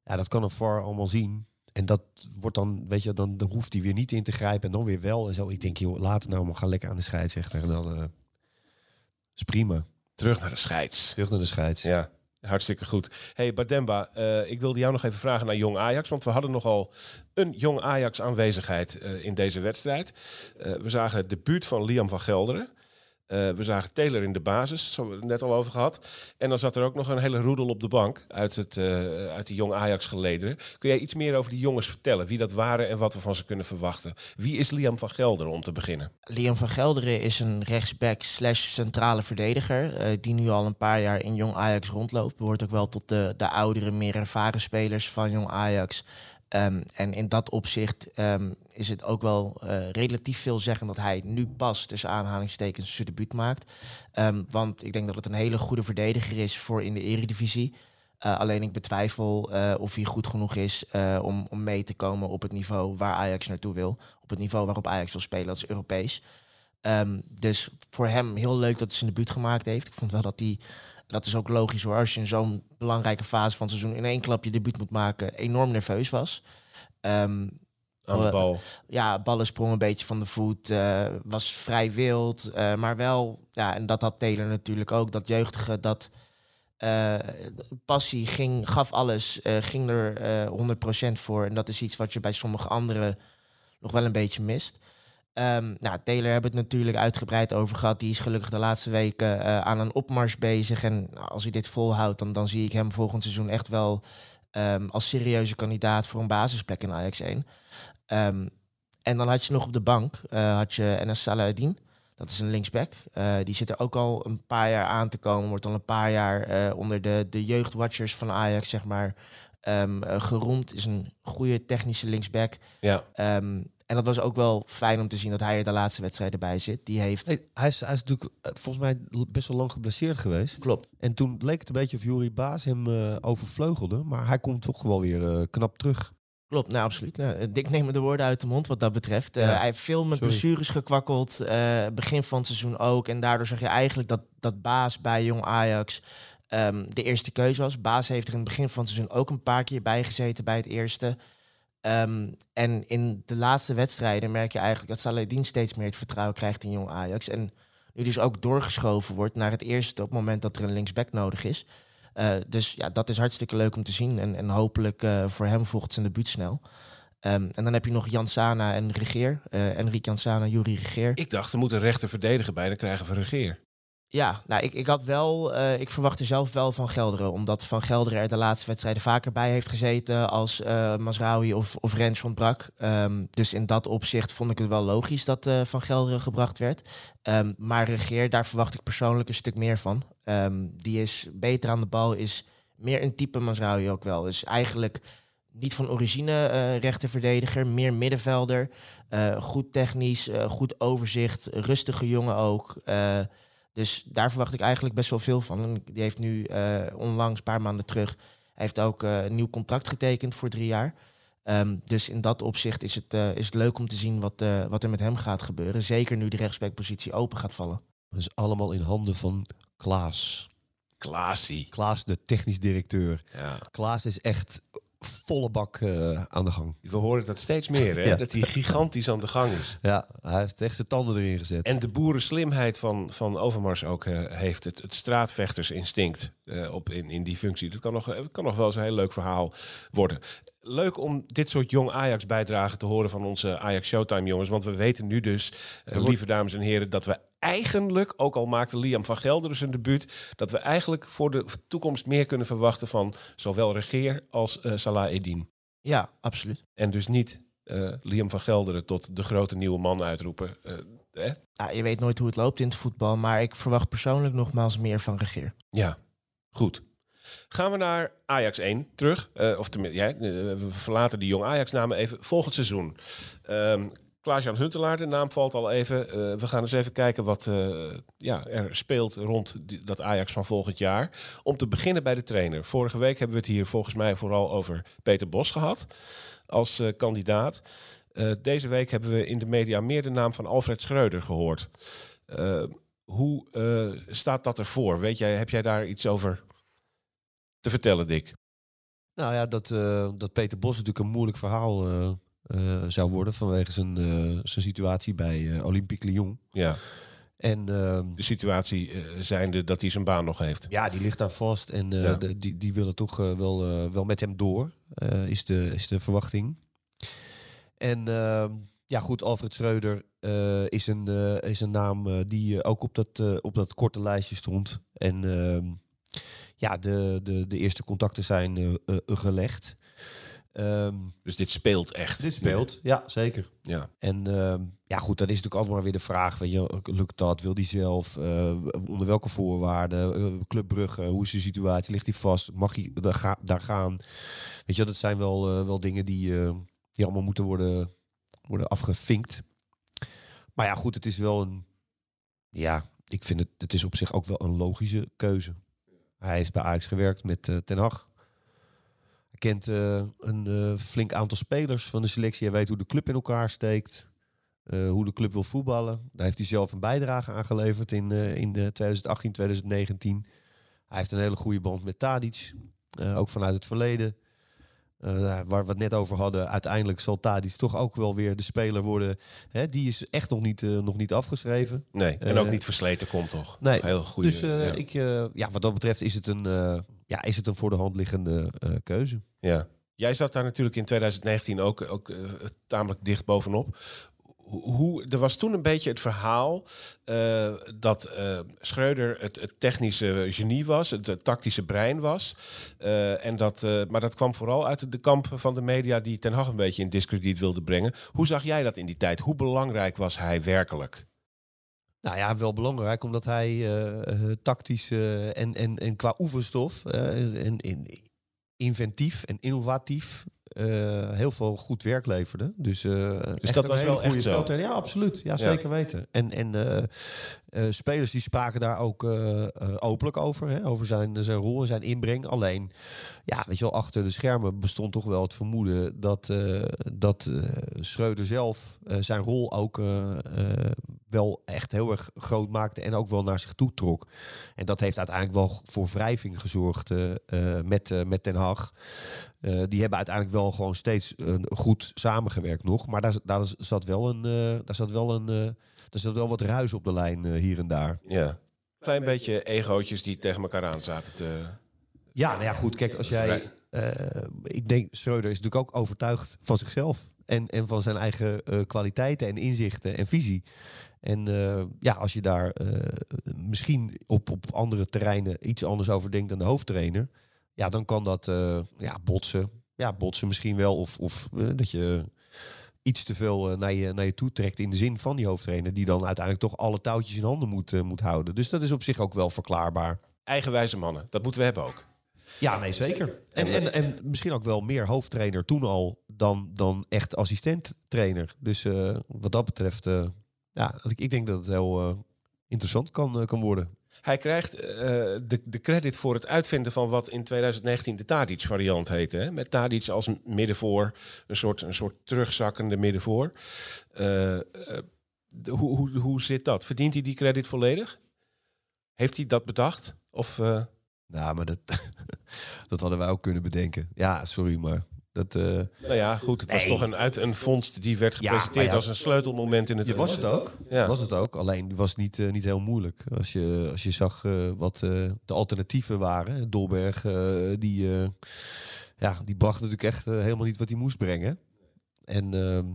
Ja, dat kan een VAR allemaal zien. En dat wordt dan, weet je, dan, dan hoeft hij weer niet in te grijpen en dan weer wel. En zo, ik denk, joh, laat het nou maar gaan lekker aan de scheidsrechter. En dan eh, is prima. terug naar de scheids. Terug naar de scheids. Ja, hartstikke goed. hey, Bademba, eh, ik wilde jou nog even vragen naar Jong Ajax. Want we hadden nogal een Jong Ajax aanwezigheid eh, in deze wedstrijd. Eh, we zagen het debuut van Liam van Gelderen. Eh, we zagen Taylor in de basis, zo we het net al over gehad. En dan zat er ook nog een hele roedel op de bank uit, het, eh, uit de Jong Ajax gelederen. Kun jij iets meer over die jongens vertellen? Wie dat waren en wat we van ze kunnen verwachten? Wie is Liam van Gelderen om te beginnen? Liam van Gelderen is een rechtsback slash centrale verdediger. eh, die nu al een paar jaar in Jong Ajax rondloopt. Behoort ook wel tot de, de oudere, meer ervaren spelers van Jong Ajax. Ehm, en in dat opzicht ehm, is het ook wel eh, relatief veel zeggen dat hij nu pas tussen aanhalingstekens zijn debuut maakt. Ehm, want ik denk dat het een hele goede verdediger is voor in de eredivisie. Eh, alleen ik betwijfel eh, of hij goed genoeg is om, om mee te komen op het niveau waar Ajax naartoe wil. Op het niveau waarop Ajax wil spelen, is Europees. Dus voor hem heel leuk dat hij zijn debuut gemaakt heeft. Ik vond wel dat hij, dat is ook logisch hoor, als je in zo'n belangrijke fase van het seizoen in één klap je debuut moet maken, enorm nerveus was. Aan de bal. ja, ballen sprongen een beetje van de voet. eh, was vrij wild. eh, maar wel, ja, en dat had Taylor natuurlijk ook. Dat jeugdige, dat eh, passie ging, gaf alles. ging er eh 100% voor. En dat is iets wat je bij sommige anderen nog wel een beetje mist. Ehm, nou, Taylor hebben het natuurlijk uitgebreid over gehad. Die is gelukkig de laatste weken eh, aan een opmars bezig. En als hij dit volhoudt, dan, dan zie ik hem volgend seizoen echt wel ehm, als serieuze kandidaat voor een basisplek in Ajax 1. Ehm, en dan had je nog op de bank eh, had je Enes Saladin. Dat is een linksback. Eh, die zit er ook al een paar jaar aan te komen. Wordt al een paar jaar onder de, de jeugdwatchers van Ajax, zeg maar, geroemd. Is een goede technische linksback. Ja, en dat was ook wel fijn om te zien dat hij er de laatste wedstrijden bij zit. Die heeft... Nee, hij, is, hij is natuurlijk eh, volgens mij best wel lang geblesseerd geweest. Klopt. En toen leek het een beetje of Jurie Baas hem eh, overvleugelde. Maar hij komt toch wel weer eh, knap terug. Klopt, nou absoluut. Nou, Dick neemt me de woorden uit de mond wat dat betreft. Ja. Hij heeft veel met Sorry. blessures gekwakkeld. begin van het seizoen ook. En daardoor zag je eigenlijk dat, dat Baas bij Jong Ajax ehm, de eerste keuze was. Baas heeft er in het begin van het seizoen ook een paar keer bij gezeten bij het eerste. Ehm, en in de laatste wedstrijden merk je eigenlijk dat Saladin steeds meer het vertrouwen krijgt in Jong Ajax. En nu dus ook doorgeschoven wordt naar het eerste op het moment dat er een linksback nodig is. Eh, dus ja, dat is hartstikke leuk om te zien. En, en hopelijk eh, voor hem volgt zijn debuut snel. Ehm, en dan heb je nog Jan Sana en Regeer. eh Enrique Jan Sana, Juri Regeer. ik dacht, er moet een rechter verdedigen bij, dan krijgen we regeer. Ja, nou, ik, ik had wel, eh, ik verwachtte zelf wel van Gelderen. Omdat Van Gelderen er de laatste wedstrijden vaker bij heeft gezeten als eh Masraoui of, of Rens ontbrak. Ehm, dus in dat opzicht vond ik het wel logisch dat eh, Van Gelderen gebracht werd. Ehm, maar Regeer, daar verwacht ik persoonlijk een stuk meer van. Ehm, die is beter aan de bal, is meer een type Masraoui ook wel. Dus eigenlijk niet van origine eh rechterverdediger, meer middenvelder. Goed technisch, goed overzicht, rustige jongen ook. Dus daar verwacht ik eigenlijk best wel veel van. Die heeft nu eh, onlangs, een paar maanden terug, hij heeft ook eh, een nieuw contract getekend voor drie jaar. Ehm, dus in dat opzicht is het, eh, is het leuk om te zien wat, eh, wat er met hem gaat gebeuren. Zeker nu de rechtsbackpositie open gaat vallen. Dat is allemaal in handen van Klaas. Klaasie. Klaas, de technisch directeur. Ja. Klaas is echt volle bak eh, aan de gang. We horen dat steeds meer, hè? Ja. dat hij gigantisch aan de gang is. Ja, hij heeft echt zijn tanden erin gezet. En de boerenslimheid van, van Overmars ook eh, heeft. Het, het straatvechtersinstinct eh, op, in, in die functie. Dat kan nog, kan nog wel eens een heel leuk verhaal worden. leuk om dit soort jong Ajax bijdragen te horen van onze Ajax Showtime jongens. Want we weten nu dus, lieve dames en heren, dat we eigenlijk, ook al maakte Liam van Gelderen zijn debuut, dat we eigenlijk voor de toekomst meer kunnen verwachten van zowel Regeer als eh, Salah Eddin. Ja, absoluut. En dus niet eh, Liam van Gelderen tot de grote nieuwe man uitroepen. Eh, hè? Ja, je weet nooit hoe het loopt in het voetbal, maar ik verwacht persoonlijk nogmaals meer van Regeer. Ja, goed. Gaan we naar Ajax 1 terug. Eh, of tenminste, ja, we verlaten die jong Ajax-namen even. Volgend seizoen. Ehm Klaas-Jan Huntelaar, de naam valt al even. Eh, we gaan eens even kijken wat eh, ja, er speelt rond dat Ajax van volgend jaar. Om te beginnen bij de trainer. Vorige week hebben we het hier volgens mij vooral over Peter Bos gehad als eh, kandidaat. Deze week hebben we in de media meer de naam van Alfred Schreuder gehoord. Eh, hoe staat dat ervoor? Weet jij, heb jij daar iets over te vertellen, Dick? Nou ja, dat, dat Peter Bos natuurlijk een moeilijk verhaal eh, zou worden vanwege zijn, eh, zijn situatie bij eh, Olympique Lyon. Ja, En ehm, de situatie zijnde dat hij zijn baan nog heeft. ja, die ligt daar vast en Ja. de- die, die willen toch wel, wel met hem door, is, de, is de verwachting. En ehm, ja, goed, Alfred Schreuder is, een, is een naam die ook op dat, op dat korte lijstje stond. En ehm, ja, de, de, de eerste contacten zijn gelegd. Ehm, Dus dit speelt echt. dit speelt, ja, zeker. Ja. En ehm, ja, goed, dan is natuurlijk allemaal weer de vraag: weet je, lukt dat? Wil die zelf? Eh, onder welke voorwaarden? Eh, Club Brugge, hoe is de situatie? Ligt hij vast? Mag hij daar, ga- daar gaan? Weet je, dat zijn wel, eh, wel dingen die, die allemaal moeten worden, worden afgevinkt. Maar ja, goed, het is wel een. Ja, ik vind het, het is op zich ook wel een logische keuze. Hij heeft bij Ajax gewerkt met Ten Hag. Kent eh, een eh, flink aantal spelers van de selectie. Hij weet hoe de club in elkaar steekt. eh, hoe de club wil voetballen. Daar heeft hij zelf een bijdrage aan geleverd in, in de 2018, 2019. Hij heeft een hele goede band met Tadic. ook vanuit het verleden. Waar we het net over hadden. Uiteindelijk zal Tadic toch ook wel weer de speler worden. Hè, die is echt nog niet, nog niet afgeschreven. Nee, en ook niet versleten komt toch? nee, Heel goede. dus ja. ik, ja, wat dat betreft is het een, ja, is het een voor de hand liggende eh, keuze. Ja. Jij zat daar natuurlijk in 2019 ook, ook eh, tamelijk dicht bovenop. Hoe- er was toen een beetje het verhaal eh, dat Schreuder het, technische genie was, het, tactische brein was. En dat, maar dat kwam vooral uit de kamp van de media die Ten Hag een beetje in discrediet wilde brengen. Hoe zag jij dat in die tijd? Hoe belangrijk was hij werkelijk? Nou ja, wel belangrijk, omdat hij eh, eh, tactisch eh, en, en, en qua oefenstof eh, en, en inventief en innovatief heel veel goed werk leverde. Dus, echt dat een was wel echt goede zo? veldtrainer. Ja, absoluut. Ja, zeker weten. En, en spelers die spraken daar ook eh, eh, openlijk over. Hè, over zijn, zijn rol en zijn inbreng. Alleen, ja, weet je wel, achter de schermen bestond toch wel het vermoeden dat, eh dat eh, Schreuder zelf eh, zijn rol ook eh, eh, wel echt heel erg groot maakte en ook wel naar zich toe trok. En dat heeft uiteindelijk wel voor wrijving gezorgd eh, eh, met, eh, met Ten Hag. Eh, die hebben uiteindelijk wel gewoon steeds eh, goed samengewerkt nog. Maar daar, daar zat wel een, eh, daar zat wel een, daar zat wel wat ruis op de lijn eh, hier en daar. Ja. Klein beetje egootjes die tegen elkaar aan zaten te... Ja, nou ja, goed. Kijk, als jij. eh, ik denk, Schreuder is natuurlijk ook overtuigd van zichzelf. En, en van zijn eigen eh, kwaliteiten en inzichten en visie. En ja, als je daar misschien op, op andere terreinen iets anders over denkt dan de hoofdtrainer. Ja, dan kan dat ja, botsen. Ja, botsen misschien wel. Of, of dat je iets te veel eh, naar, je, naar je toe trekt in de zin van die hoofdtrainer. Die dan uiteindelijk toch alle touwtjes in handen moet, eh, moet houden. Dus dat is op zich ook wel verklaarbaar. Eigenwijze mannen, dat moeten we hebben ook. Ja, nee, zeker. En, en, en misschien ook wel meer hoofdtrainer toen al dan, dan echt assistent-trainer. Dus eh, wat dat betreft, ja, ik, ik denk dat het heel interessant kan, kan worden. Hij krijgt eh, de, de credit voor het uitvinden van wat in 2019 de Tadic-variant heette. Hè? Met Tadic als een middenvoor, een soort, een soort terugzakkende middenvoor. De- hoe, hoe, hoe zit dat? Verdient hij die credit volledig? Heeft hij dat bedacht? Of, Nou, maar dat, dat hadden wij ook kunnen bedenken. Ja, sorry, maar dat... eh, nou ja, goed, het was Nee. toch een, uit een vondst die werd gepresenteerd ja. als een sleutelmoment in het... je was het ook. Ja. Was het ook. Alleen het was niet, eh, niet heel moeilijk. Als je, als je zag eh, wat eh, de alternatieven waren. Dolberg, eh, die, eh, ja, die bracht natuurlijk echt helemaal niet wat hij moest brengen. En ehm,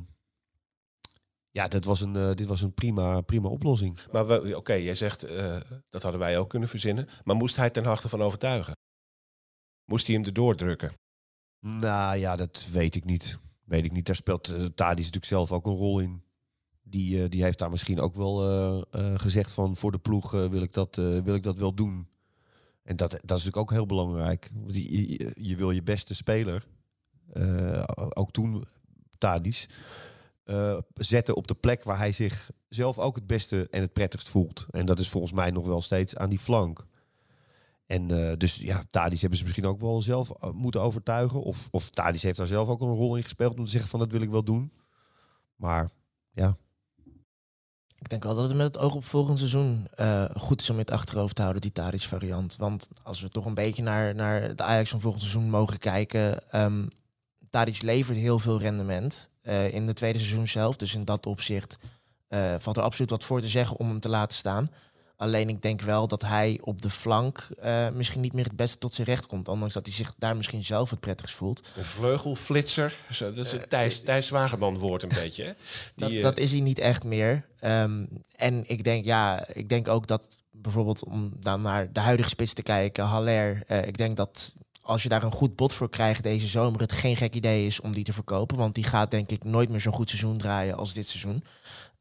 ja, dit was een, eh, dit was een prima, prima oplossing. Maar we- oké, jij zegt eh, dat hadden wij ook kunnen verzinnen. Maar moest hij ten harte van overtuigen? Moest hij hem erdoor drukken? Nou ja, dat weet ik niet. Weet ik niet. Daar speelt uh, Tadis natuurlijk zelf ook een rol in. Die, eh, die heeft daar misschien ook wel eh, eh, gezegd van voor de ploeg eh, wil, ik dat, eh, wil ik dat wel doen. En dat, dat is natuurlijk ook heel belangrijk. Je, wil je beste speler, eh, ook toen Tadis, eh, zetten op de plek waar hij zich zelf ook het beste en het prettigst voelt. En dat is volgens mij nog wel steeds aan die flank. En eh, dus ja, Tadis hebben ze misschien ook wel zelf eh, moeten overtuigen. Of, of Tadis heeft daar zelf ook een rol in gespeeld om te zeggen van dat wil ik wel doen. Maar ja, Ik denk wel dat het met het oog op volgend seizoen eh, goed is om in het achterhoofd te houden, die Tadic variant. Want als we toch een beetje naar, naar de Ajax van volgend seizoen mogen kijken. Um, levert heel veel rendement in de tweede seizoen zelf. Dus in dat opzicht valt er absoluut wat voor te zeggen om hem te laten staan. Alleen ik denk wel dat hij op de flank uh, misschien niet meer het beste tot zijn recht komt. Ondanks dat hij zich daar misschien zelf het prettigst voelt. Een vleugelflitser. Zo, dat is het Thijs, Thijs Wagerman woord een beetje. Die, dat, dat, is hij niet echt meer. Um, en ik denk, ja, ik denk ook dat bijvoorbeeld om dan naar de huidige spits te kijken, Haller. Uh, ik denk dat als je daar een goed bod voor krijgt deze zomer, het geen gek idee is om die te verkopen. Want die gaat denk ik nooit meer zo'n goed seizoen draaien als dit seizoen.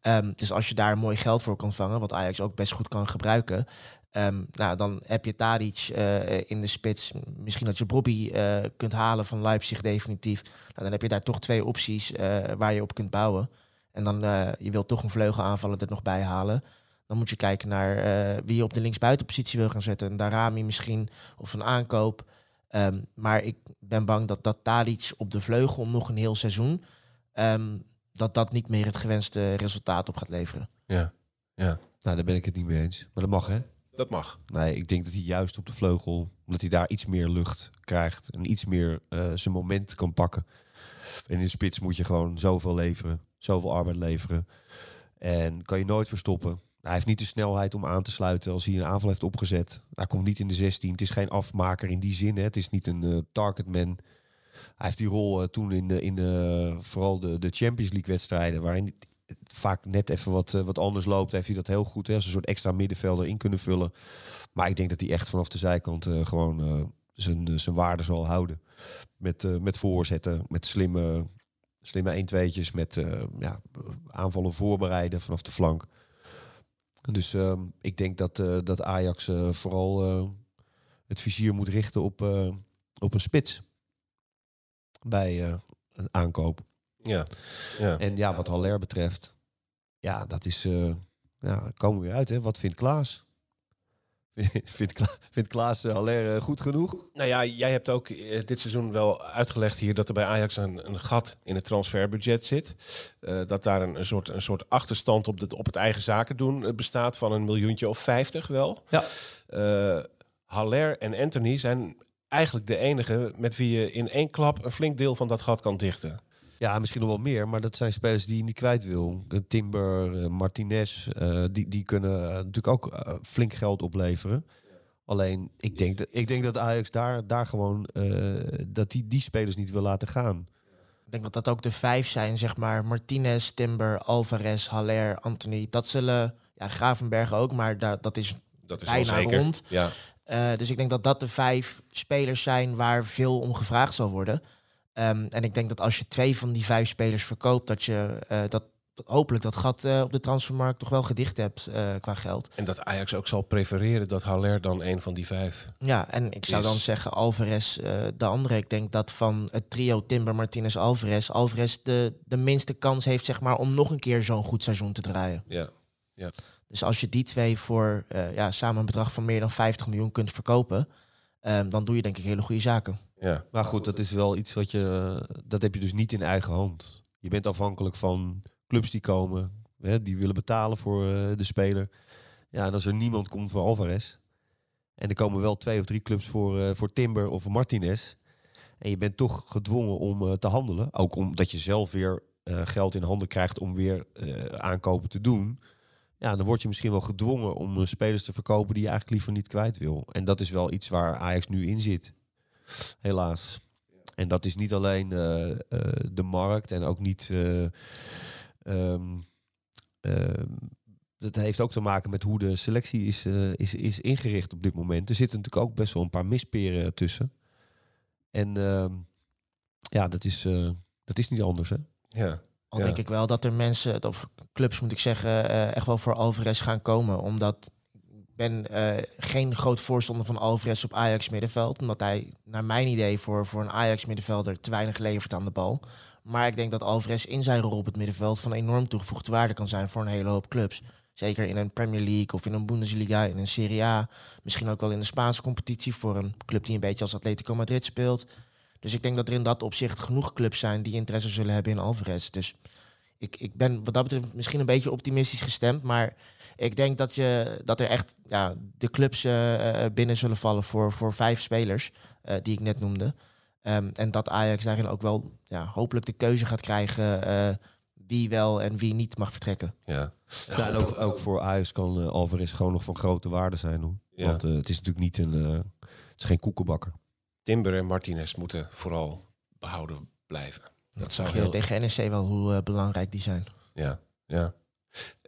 Um, dus als je daar mooi geld voor kan vangen, wat Ajax ook best goed kan gebruiken. Um, nou, dan heb je Tadic uh, in de spits. Misschien dat je Bobby uh, kunt halen van Leipzig definitief. Nou, dan heb je daar toch twee opties uh, waar je op kunt bouwen. En dan je wilt toch een vleugelaanvaller er nog bij halen. Dan moet je kijken naar wie je op de linksbuitenpositie wil gaan zetten. Een Darami misschien, of een aankoop. Um, maar ik ben bang dat dat Tadic op de vleugel nog een heel seizoen... Um, dat dat niet meer het gewenste resultaat op gaat leveren. Ja, ja. Nou, daar ben ik het niet mee eens. Maar dat mag, hè? Dat mag. Nee, ik denk dat hij juist op de vleugel, omdat hij daar iets meer lucht krijgt en iets meer uh, zijn moment kan pakken. En in de spits moet je gewoon zoveel leveren, zoveel arbeid leveren. En kan je nooit verstoppen. Hij heeft niet de snelheid om aan te sluiten als hij een aanval heeft opgezet. Hij komt niet in de 16. Het is geen afmaker in die zin. Hè. Het is niet een uh, targetman. Hij heeft die rol uh, toen in, de, in de, vooral de, de Champions League wedstrijden, waarin het vaak net even wat, uh, wat anders loopt, heeft hij dat heel goed hè, een soort extra middenvelder in kunnen vullen. Maar ik denk dat hij echt vanaf de zijkant uh, gewoon zijn, zijn waarde zal houden. Met, met voorzetten, met slimme, slimme 1-2'tjes, met ja, aanvallen voorbereiden vanaf de flank. Dus ik denk dat, dat Ajax vooral het vizier moet richten op, op een spits bij uh, een aankoop. Ja. ja. En ja, wat Haller betreft, ja, dat is, uh, ja, komen we weer uit, hè. Wat vindt Klaas? vindt, Kla vindt Klaas uh, Haller goed genoeg? Nou ja, jij hebt ook dit seizoen wel uitgelegd hier dat er bij Ajax een, een gat in het transferbudget zit. dat daar een, een, soort, een soort achterstand op, de, op het eigen zaken doen bestaat van een miljoentje of vijftig wel. Ja. Haller en Anthony zijn eigenlijk de enige met wie je in één klap een flink deel van dat gat kan dichten. Ja, misschien nog wel meer, maar dat zijn spelers die je niet kwijt wil. Timber, uh, Martinez, uh, die, die kunnen uh, natuurlijk ook flink geld opleveren. Alleen, ik denk dat, ik denk dat Ajax daar, daar gewoon dat die, die spelers niet wil laten gaan. Ik denk dat dat ook de vijf zijn, zeg maar. Martinez, Timber, Alvarez, Haller, Anthony. Dat zullen, ja, Gravenberg ook, maar daar, dat is, dat is bijna zeker. rond. Ja. Uh, dus ik denk dat dat de vijf spelers zijn waar veel om gevraagd zal worden. Um, en ik denk dat als je twee van die vijf spelers verkoopt, dat je uh, dat hopelijk dat gat uh, op de transfermarkt toch wel gedicht hebt qua geld. En dat Ajax ook zal prefereren dat Haller dan een van die vijf. Ja, en ik zou is. dan zeggen Alvarez de andere. Ik denk dat van het trio Timber, Martinez, Alvarez, Alvarez de, de minste kans heeft zeg maar, om nog een keer zo'n goed seizoen te draaien. Ja. ja. Dus als je die twee voor uh, ja, samen een bedrag van meer dan 50 miljoen kunt verkopen, um, dan doe je denk ik hele goede zaken. Ja. Maar goed, dat is wel iets wat je. Dat heb je dus niet in eigen hand. Je bent afhankelijk van clubs die komen, hè, die willen betalen voor uh, de speler. Ja, en als er niemand komt voor Alvarez. En er komen wel twee of drie clubs voor, uh, voor Timber of Martinez. En je bent toch gedwongen om uh, te handelen. Ook omdat je zelf weer geld in handen krijgt om weer aankopen te doen ja, dan word je misschien wel gedwongen om uh, spelers te verkopen die je eigenlijk liever niet kwijt wil. En dat is wel iets waar Ajax nu in zit. Helaas. En dat is niet alleen eh, eh, de markt en ook niet. eh, ehm, ehm, dat heeft ook te maken met hoe de selectie is, eh, is, is ingericht op dit moment. Er zitten natuurlijk ook best wel een paar misperen tussen. En ehm, ja, dat is, eh, dat is niet anders, hè? Ja. Al Ja. denk ik wel dat er mensen, of clubs moet ik zeggen, eh, echt wel voor Alvarez gaan komen. Omdat ik ben eh, geen groot voorstander van Alvarez op Ajax middenveld. Omdat hij, naar mijn idee, voor, voor een Ajax middenvelder te weinig levert aan de bal. Maar ik denk dat Alvarez in zijn rol op het middenveld van enorm toegevoegde waarde kan zijn voor een hele hoop clubs. Zeker in een Premier League of in een Bundesliga, in een Serie A. Misschien ook wel in de Spaanse competitie voor een club die een beetje als Atletico Madrid speelt. Dus ik denk dat er in dat opzicht genoeg clubs zijn die interesse zullen hebben in Alvarez. Dus ik, ik ben wat dat betreft misschien een beetje optimistisch gestemd. Maar ik denk dat, je, dat er echt ja, de clubs eh, eh, binnen zullen vallen voor, voor vijf spelers eh, die ik net noemde. Ehm, en dat Ajax daarin ook wel ja, hopelijk de keuze gaat krijgen eh, wie wel en wie niet mag vertrekken. Ja. Ja, en ook, ook voor Ajax kan Alvarez gewoon nog van grote waarde zijn. Hoor. Ja. Want het is natuurlijk niet een... eh, het is geen koekenbakker. Timber en Martinez moeten vooral behouden blijven. Dat zag zou je heel- tegen NEC wel hoe eh, belangrijk die zijn. Ja, ja.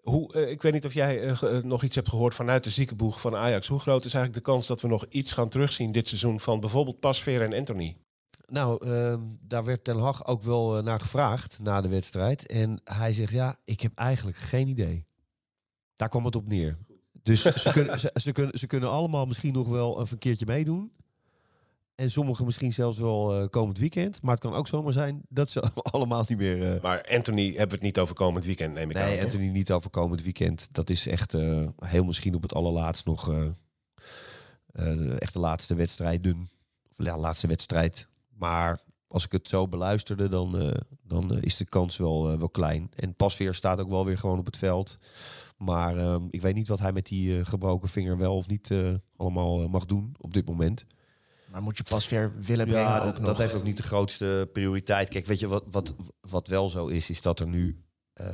Hoe, eh, ik weet niet of jij eh, nog iets hebt gehoord vanuit de ziekenboeg van Ajax. Hoe groot is eigenlijk de kans dat we nog iets gaan terugzien dit seizoen van bijvoorbeeld Pasveer en Anthony? Nou, ehm, daar werd Ten Hag ook wel naar gevraagd na de wedstrijd. En hij zegt, ja, ik heb eigenlijk geen idee. Daar kwam het op neer. Dus ze, kunnen, ze, ze kunnen, ze kunnen allemaal misschien nog wel een keertje meedoen. En sommigen misschien zelfs wel eh, komend weekend. Maar het kan ook zomaar zijn dat ze allemaal niet meer... eh, Maar Anthony hebben we het niet over komend weekend, neem ik aan. nee, toch? Anthony niet over komend weekend. Dat is echt eh, heel misschien op het allerlaatst nog... echt de laatste wedstrijden. Of ja, laatste wedstrijd. Maar als ik het zo beluisterde, dan, dan is de kans wel, wel klein. En Pasveer staat ook wel weer gewoon op het veld. Maar ehm, ik weet niet wat hij met die gebroken vinger wel of niet allemaal mag doen op dit moment. Maar moet je pas weer willen brengen Ja, ook dat, nog. dat heeft ook niet de grootste prioriteit. Kijk, weet je wat, wat, wat wel zo is, is dat er nu... eh,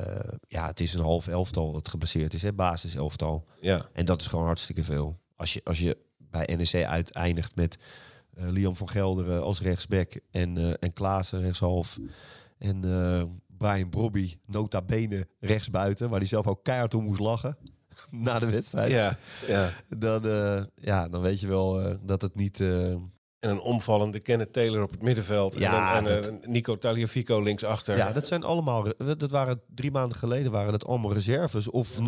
ja, het is een half elftal dat geblesseerd is, hè, basis elftal. Ja, En dat is gewoon hartstikke veel. Als je, als je bij NEC uiteindigt met eh Liam van Gelderen als rechtsback en, eh en Klaassen rechtshalf en eh, Brian Brobby nota bene rechtsbuiten, waar hij zelf ook keihard om moest lachen na de wedstrijd. ja, ja. Dan, eh, ja, dan weet je wel eh, dat het niet... eh, En een omvallende Kenneth Taylor op het middenveld. Ja, en, en dat- Nico Tagliafico linksachter. Ja, dat zijn allemaal. Dat waren drie maanden geleden waren dat allemaal reserves of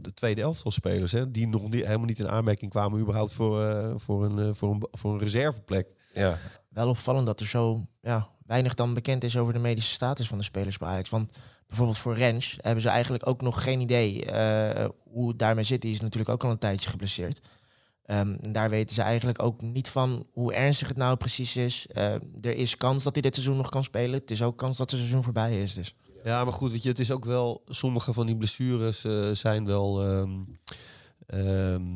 de tweede elftal spelers hè, die nog niet, helemaal niet in aanmerking kwamen überhaupt voor, eh, voor, een, eh, voor, een, voor een reserveplek. ja. wel opvallend dat er zo ja, weinig dan bekend is over de medische status van de spelers bij Ajax. Want bijvoorbeeld voor Rens hebben ze eigenlijk ook nog geen idee eh, hoe het daarmee zit. Die is natuurlijk ook al een tijdje geblesseerd. Ehm, en daar weten ze eigenlijk ook niet van hoe ernstig het nou precies is. Eh, er is kans dat hij dit seizoen nog kan spelen. Het is ook kans dat het seizoen voorbij is. Dus. Ja, maar goed, weet je, het is ook wel. Sommige van die blessures eh, zijn wel. ehm, ehm,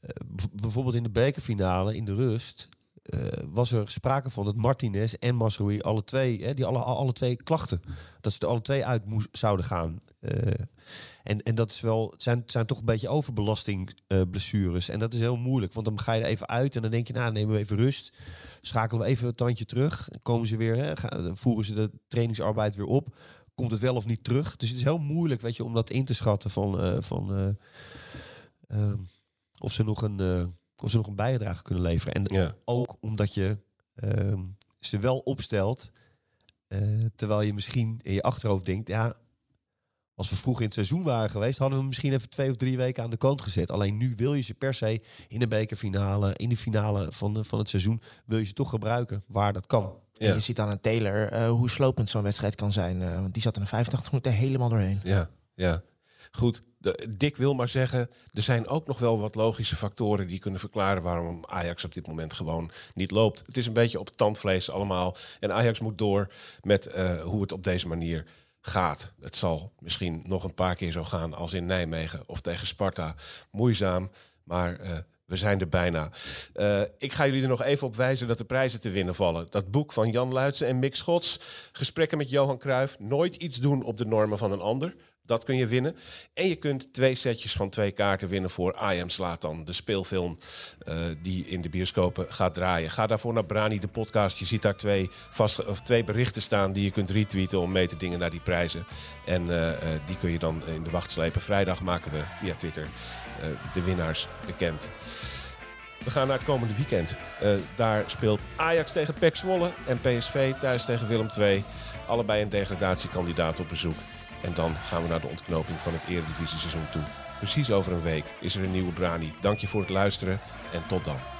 eh, bijvoorbeeld in de bekerfinale, in de rust. Eh, was er sprake van dat Martinez en Masroui alle twee, hè, die alle, alle twee klachten, dat ze er alle twee uit moest, zouden gaan. Eh, en, en dat is wel, het zijn, het zijn toch een beetje overbelasting eh, blessures. En dat is heel moeilijk, want dan ga je er even uit en dan denk je, nou, nemen we even rust. Schakelen we even een tandje terug. Komen ze weer, hè, voeren ze de trainingsarbeid weer op. Komt het wel of niet terug? Dus het is heel moeilijk, weet je, om dat in te schatten van, van eh, ehm, of, ze nog een, of ze nog een bijdrage kunnen leveren. En ja. ook omdat je ehm, ze wel opstelt, eh, terwijl je misschien in je achterhoofd denkt, ja, als we vroeg in het seizoen waren geweest, hadden we misschien even twee of drie weken aan de kant gezet. Alleen nu wil je ze per se in de bekerfinale, in de finale van, de- van het seizoen, wil je ze toch gebruiken waar dat kan. En Ja. je ziet aan een Taylor eh, hoe slopend zo'n wedstrijd kan zijn. eh, want die zat in de 85 minuten helemaal doorheen. Ja, ja. Goed, de, Dick wil maar zeggen, er zijn ook nog wel wat logische factoren die kunnen verklaren waarom Ajax op dit moment gewoon niet loopt. Het is een beetje op tandvlees allemaal. En Ajax moet door met eh, hoe het op deze manier gaat. Het zal misschien nog een paar keer zo gaan als in Nijmegen of tegen Sparta. Moeizaam, maar eh, we zijn er bijna. Eh, ik ga jullie er nog even op wijzen dat de prijzen te winnen vallen. Dat boek van Jan Luitsen en Mick Schots. Gesprekken met Johan Cruijff. Nooit iets doen op de normen van een ander. Dat kun je winnen. En je kunt twee setjes van twee kaarten winnen voor I Am Slatan. De speelfilm eh, die in de bioscopen gaat draaien. Ga daarvoor naar Brani, de podcast. Je ziet daar twee, vast, of twee berichten staan die je kunt retweeten om mee te dingen naar die prijzen. En eh, eh, die kun je dan in de wacht slepen. Vrijdag maken we via Twitter de winnaars bekend. We gaan naar het komende weekend. Daar speelt Ajax tegen PEC Zwolle en PSV thuis tegen Willem II. Allebei een degradatiekandidaat op bezoek. En dan gaan we naar de ontknoping van het Eredivisie-seizoen toe. Precies over een week is er een nieuwe Brani. Dank je voor het luisteren en tot dan.